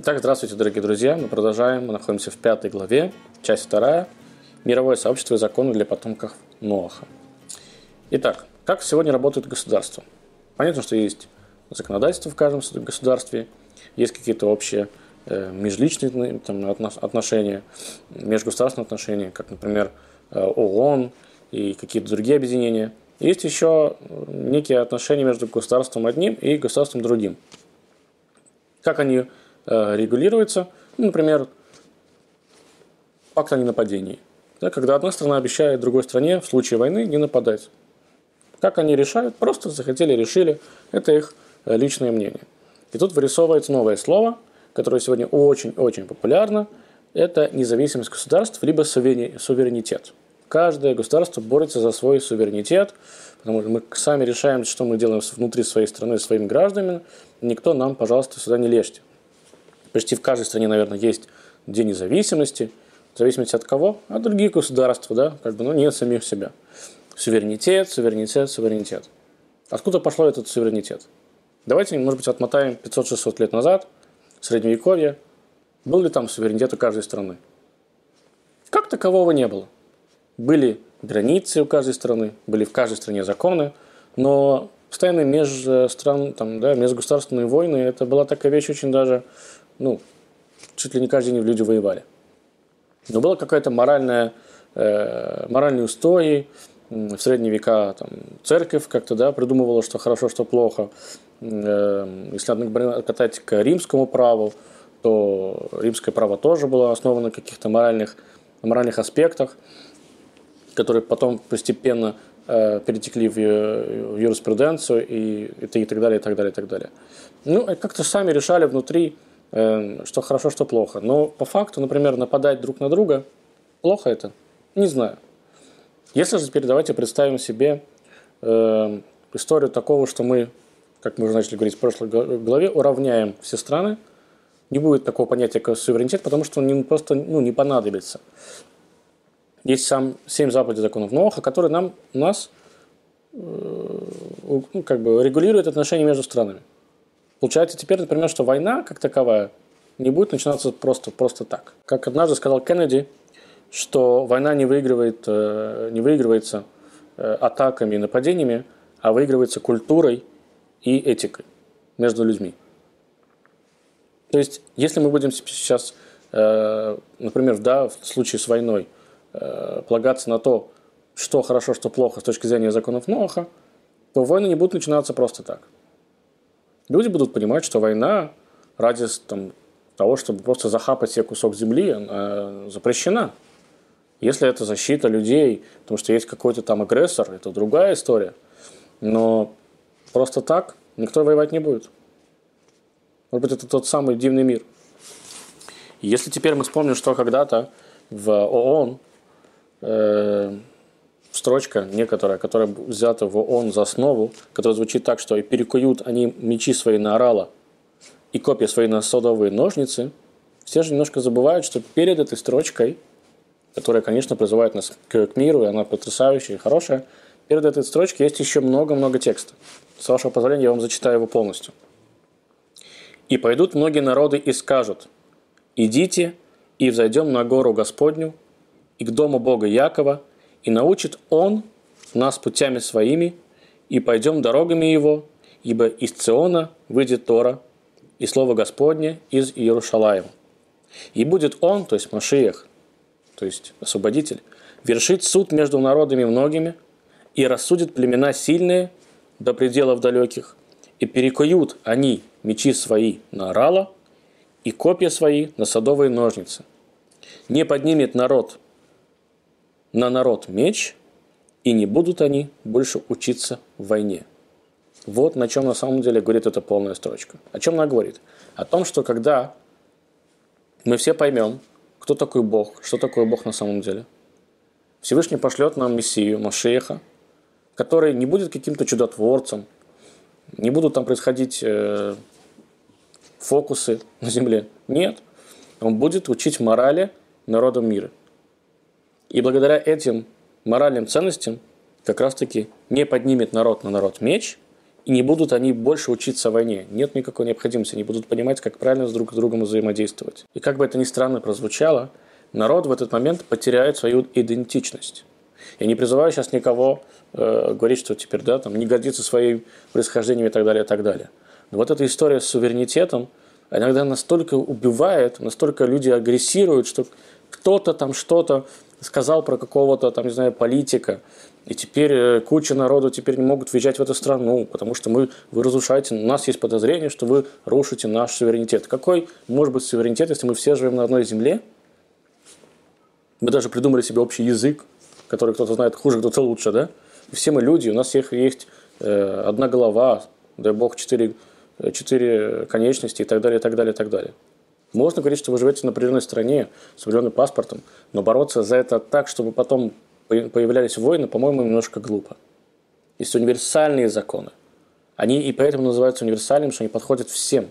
Итак, здравствуйте, дорогие друзья. Мы продолжаем. Мы находимся в пятой главе, часть вторая. Мировое сообщество и законы для потомков Ноаха. Итак, как сегодня работает государство? Понятно, что есть законодательство в каждом государстве, есть какие-то общие э, межличные там, отношения, межгосударственные отношения, как, например, э, ООН и какие-то другие объединения. Есть еще некие отношения между государством одним и государством другим. Как они Э, регулируется, ну, например, пакт о ненападении. Да, когда одна страна обещает другой стране в случае войны не нападать. Как они решают? Просто захотели, решили. Это их э, личное мнение. И тут вырисовывается новое слово, которое сегодня очень-очень популярно. Это независимость государств, либо суверенитет. Каждое государство борется за свой суверенитет, потому что мы сами решаем, что мы делаем внутри своей страны, своими гражданами. Никто нам, пожалуйста, сюда не лезьте. Почти в каждой стране, наверное, есть День независимости. В зависимости от кого? От других государств, да, как бы, ну, нет самих себя. Суверенитет, суверенитет, суверенитет. Откуда пошло этот суверенитет? Давайте, может быть, отмотаем 500-600 лет назад, Средневековье. Был ли там суверенитет у каждой страны? Как такового не было. Были границы у каждой страны, были в каждой стране законы, но постоянные межстран, там, да, межгосударственные войны, это была такая вещь очень даже ну, чуть ли не каждый день люди воевали. Но было какое-то моральное, э, моральные устои, в средние века там, церковь как-то да, придумывала, что хорошо, что плохо. Э, если откатать к римскому праву, то римское право тоже было основано на каких-то моральных, моральных аспектах, которые потом постепенно э, перетекли в, в юриспруденцию и, и, так далее, и так далее, и так далее. Ну, как-то сами решали внутри что хорошо, что плохо. Но по факту, например, нападать друг на друга, плохо это? Не знаю. Если же теперь давайте представим себе э, историю такого, что мы, как мы уже начали говорить в прошлой главе, уравняем все страны, не будет такого понятия, как суверенитет, потому что он не, просто ну, не понадобится. Есть сам семь заповедей законов Ноаха, которые нам, нас э, ну, как бы регулируют отношения между странами. Получается теперь, например, что война как таковая не будет начинаться просто, просто так. Как однажды сказал Кеннеди, что война не, выигрывает, э, не выигрывается э, атаками и нападениями, а выигрывается культурой и этикой между людьми. То есть, если мы будем сейчас, э, например, да, в случае с войной, полагаться на то, что хорошо, что плохо с точки зрения законов Ноаха, то войны не будут начинаться просто так люди будут понимать, что война ради там, того, чтобы просто захапать себе кусок земли, она запрещена. Если это защита людей, потому что есть какой-то там агрессор, это другая история. Но просто так никто воевать не будет. Может быть, это тот самый дивный мир. Если теперь мы вспомним, что когда-то в ООН э, строчка некоторая, которая взята в ООН за основу, которая звучит так, что «и перекуют они мечи свои на орала и копья свои на садовые ножницы», все же немножко забывают, что перед этой строчкой, которая, конечно, призывает нас к, к миру, и она потрясающая и хорошая, перед этой строчкой есть еще много-много текста. С вашего позволения я вам зачитаю его полностью. «И пойдут многие народы и скажут, идите и взойдем на гору Господню и к дому Бога Якова, и научит Он нас путями своими, и пойдем дорогами Его, ибо из Циона выйдет Тора, и Слово Господне из Иерушалаема. И будет Он, то есть Машиях, то есть Освободитель, вершить суд между народами многими, и рассудит племена сильные до пределов далеких, и перекуют они мечи свои на орала, и копья свои на садовые ножницы. Не поднимет народ на народ меч, и не будут они больше учиться в войне. Вот на чем на самом деле говорит эта полная строчка. О чем она говорит? О том, что когда мы все поймем, кто такой Бог, что такое Бог на самом деле, Всевышний пошлет нам Мессию, Машеха, который не будет каким-то чудотворцем, не будут там происходить э, фокусы на земле. Нет, он будет учить морали народам мира. И благодаря этим моральным ценностям как раз-таки не поднимет народ на народ меч И не будут они больше учиться войне. Нет никакой необходимости. Они будут понимать, как правильно с друг с другом взаимодействовать. И как бы это ни странно прозвучало, народ в этот момент потеряет свою идентичность. Я не призываю сейчас никого э, говорить, что теперь да, там, не гордиться своим происхождением и так далее, и так далее. Но вот эта история с суверенитетом иногда настолько убивает, настолько люди агрессируют, что кто-то там что-то сказал про какого-то там, не знаю, политика, и теперь э, куча народу теперь не могут въезжать в эту страну, потому что мы, вы разрушаете, у нас есть подозрение, что вы рушите наш суверенитет. Какой может быть суверенитет, если мы все живем на одной земле? Мы даже придумали себе общий язык, который кто-то знает хуже, кто-то лучше, да? Все мы люди, у нас всех есть э, одна голова, дай бог, четыре, э, четыре конечности и так далее, и так далее, и так далее. Можно говорить, что вы живете на определенной стране с определенным паспортом, но бороться за это так, чтобы потом появлялись войны, по-моему, немножко глупо. Есть универсальные законы. Они и поэтому называются универсальными, что они подходят всем.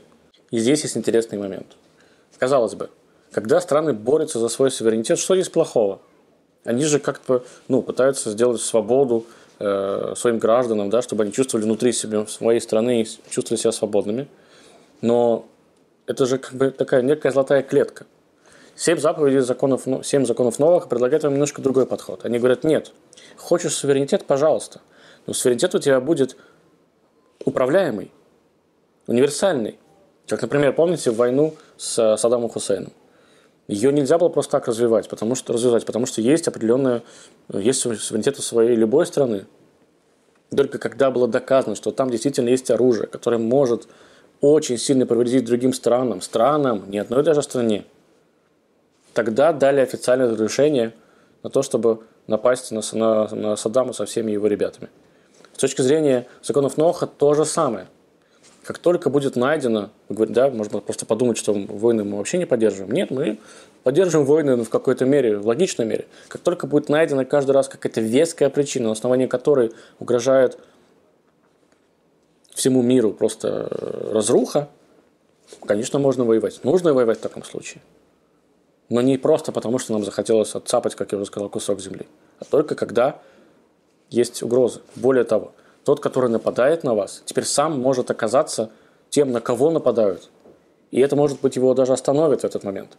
И здесь есть интересный момент. Казалось бы, когда страны борются за свой суверенитет, что здесь плохого? Они же как-то ну, пытаются сделать свободу э, своим гражданам, да, чтобы они чувствовали внутри себя, своей страны чувствовали себя свободными. Но это же как бы такая некая золотая клетка. Семь заповедей законов, ну, семь законов новых предлагают вам немножко другой подход. Они говорят, нет, хочешь суверенитет, пожалуйста. Но суверенитет у тебя будет управляемый, универсальный. Как, например, помните войну с Саддамом Хусейном? ее нельзя было просто так развивать, потому что развивать, потому что есть определенная, есть суверенитет у своей любой страны. Только когда было доказано, что там действительно есть оружие, которое может очень сильно повредить другим странам, странам, ни одной даже стране, тогда дали официальное разрешение на то, чтобы напасть на, на, на Саддама со всеми его ребятами. С точки зрения законов Ноха то же самое – как только будет найдено, да, можно просто подумать, что войны мы вообще не поддерживаем. Нет, мы поддерживаем войны в какой-то мере, в логичной мере. Как только будет найдена каждый раз какая-то веская причина, на основании которой угрожает всему миру просто э, разруха, конечно, можно воевать. Нужно воевать в таком случае. Но не просто потому, что нам захотелось отцапать, как я уже сказал, кусок земли, а только когда есть угрозы. Более того, тот, который нападает на вас, теперь сам может оказаться тем, на кого нападают. И это, может быть, его даже остановит в этот момент.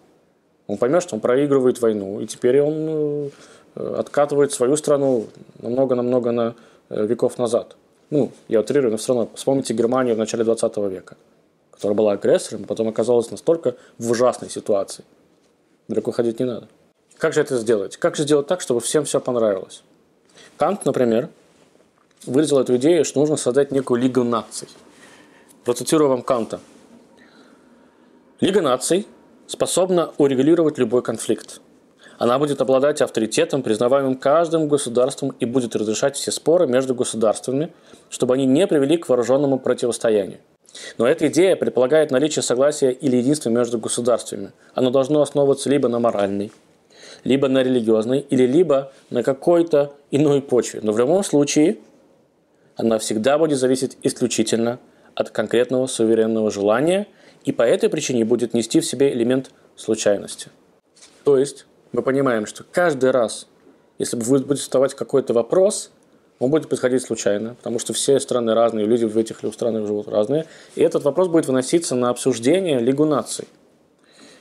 Он поймет, что он проигрывает войну, и теперь он э, откатывает свою страну намного-намного на э, веков назад. Ну, я утрирую, но все равно вспомните Германию в начале 20 века, которая была агрессором, а потом оказалась настолько в ужасной ситуации. Далеко ходить не надо. Как же это сделать? Как же сделать так, чтобы всем все понравилось? Кант, например, выразил эту идею, что нужно создать некую лигу наций. Процитирую вам Канта. Лига наций способна урегулировать любой конфликт. Она будет обладать авторитетом, признаваемым каждым государством, и будет разрешать все споры между государствами, чтобы они не привели к вооруженному противостоянию. Но эта идея предполагает наличие согласия или единства между государствами. Оно должно основываться либо на моральной, либо на религиозной, или либо на какой-то иной почве. Но в любом случае она всегда будет зависеть исключительно от конкретного суверенного желания и по этой причине будет нести в себе элемент случайности. То есть мы понимаем, что каждый раз, если будет вставать какой-то вопрос, он будет происходить случайно, потому что все страны разные, люди в этих странах живут разные, и этот вопрос будет выноситься на обсуждение Лигу наций.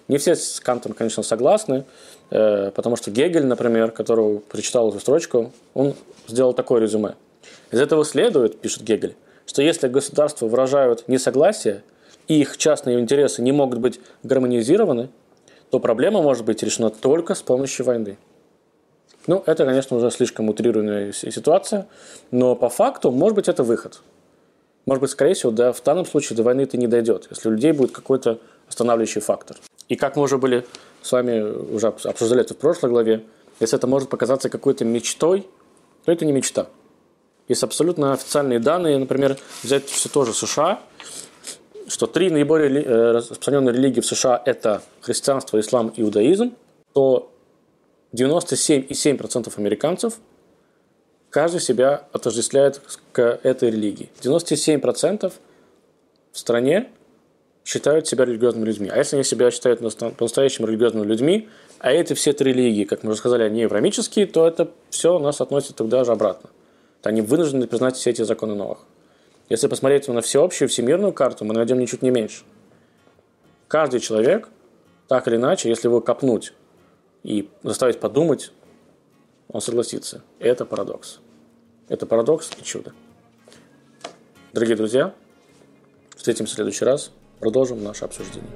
Не все с Кантом, конечно, согласны, э, потому что Гегель, например, которого прочитал эту строчку, он сделал такое резюме – из этого следует, пишет Гегель, что если государства выражают несогласие, и их частные интересы не могут быть гармонизированы, то проблема может быть решена только с помощью войны. Ну, это, конечно, уже слишком утрированная ситуация, но по факту, может быть, это выход. Может быть, скорее всего, да, в данном случае до войны это не дойдет, если у людей будет какой-то останавливающий фактор. И как мы уже были с вами уже обсуждали это в прошлой главе, если это может показаться какой-то мечтой, то это не мечта. Есть абсолютно официальные данные, например, взять все тоже США, что три наиболее э, распространенные религии в США – это христианство, ислам, иудаизм, то 97,7% американцев каждый себя отождествляет к этой религии. 97% в стране считают себя религиозными людьми. А если они себя считают по-настоящему религиозными людьми, а эти все три религии, как мы уже сказали, они аврамические, то это все нас относит туда же обратно они вынуждены признать все эти законы новых. Если посмотреть на всеобщую всемирную карту, мы найдем ничуть не меньше. Каждый человек, так или иначе, если его копнуть и заставить подумать, он согласится. Это парадокс. Это парадокс и чудо. Дорогие друзья, встретимся в следующий раз. Продолжим наше обсуждение.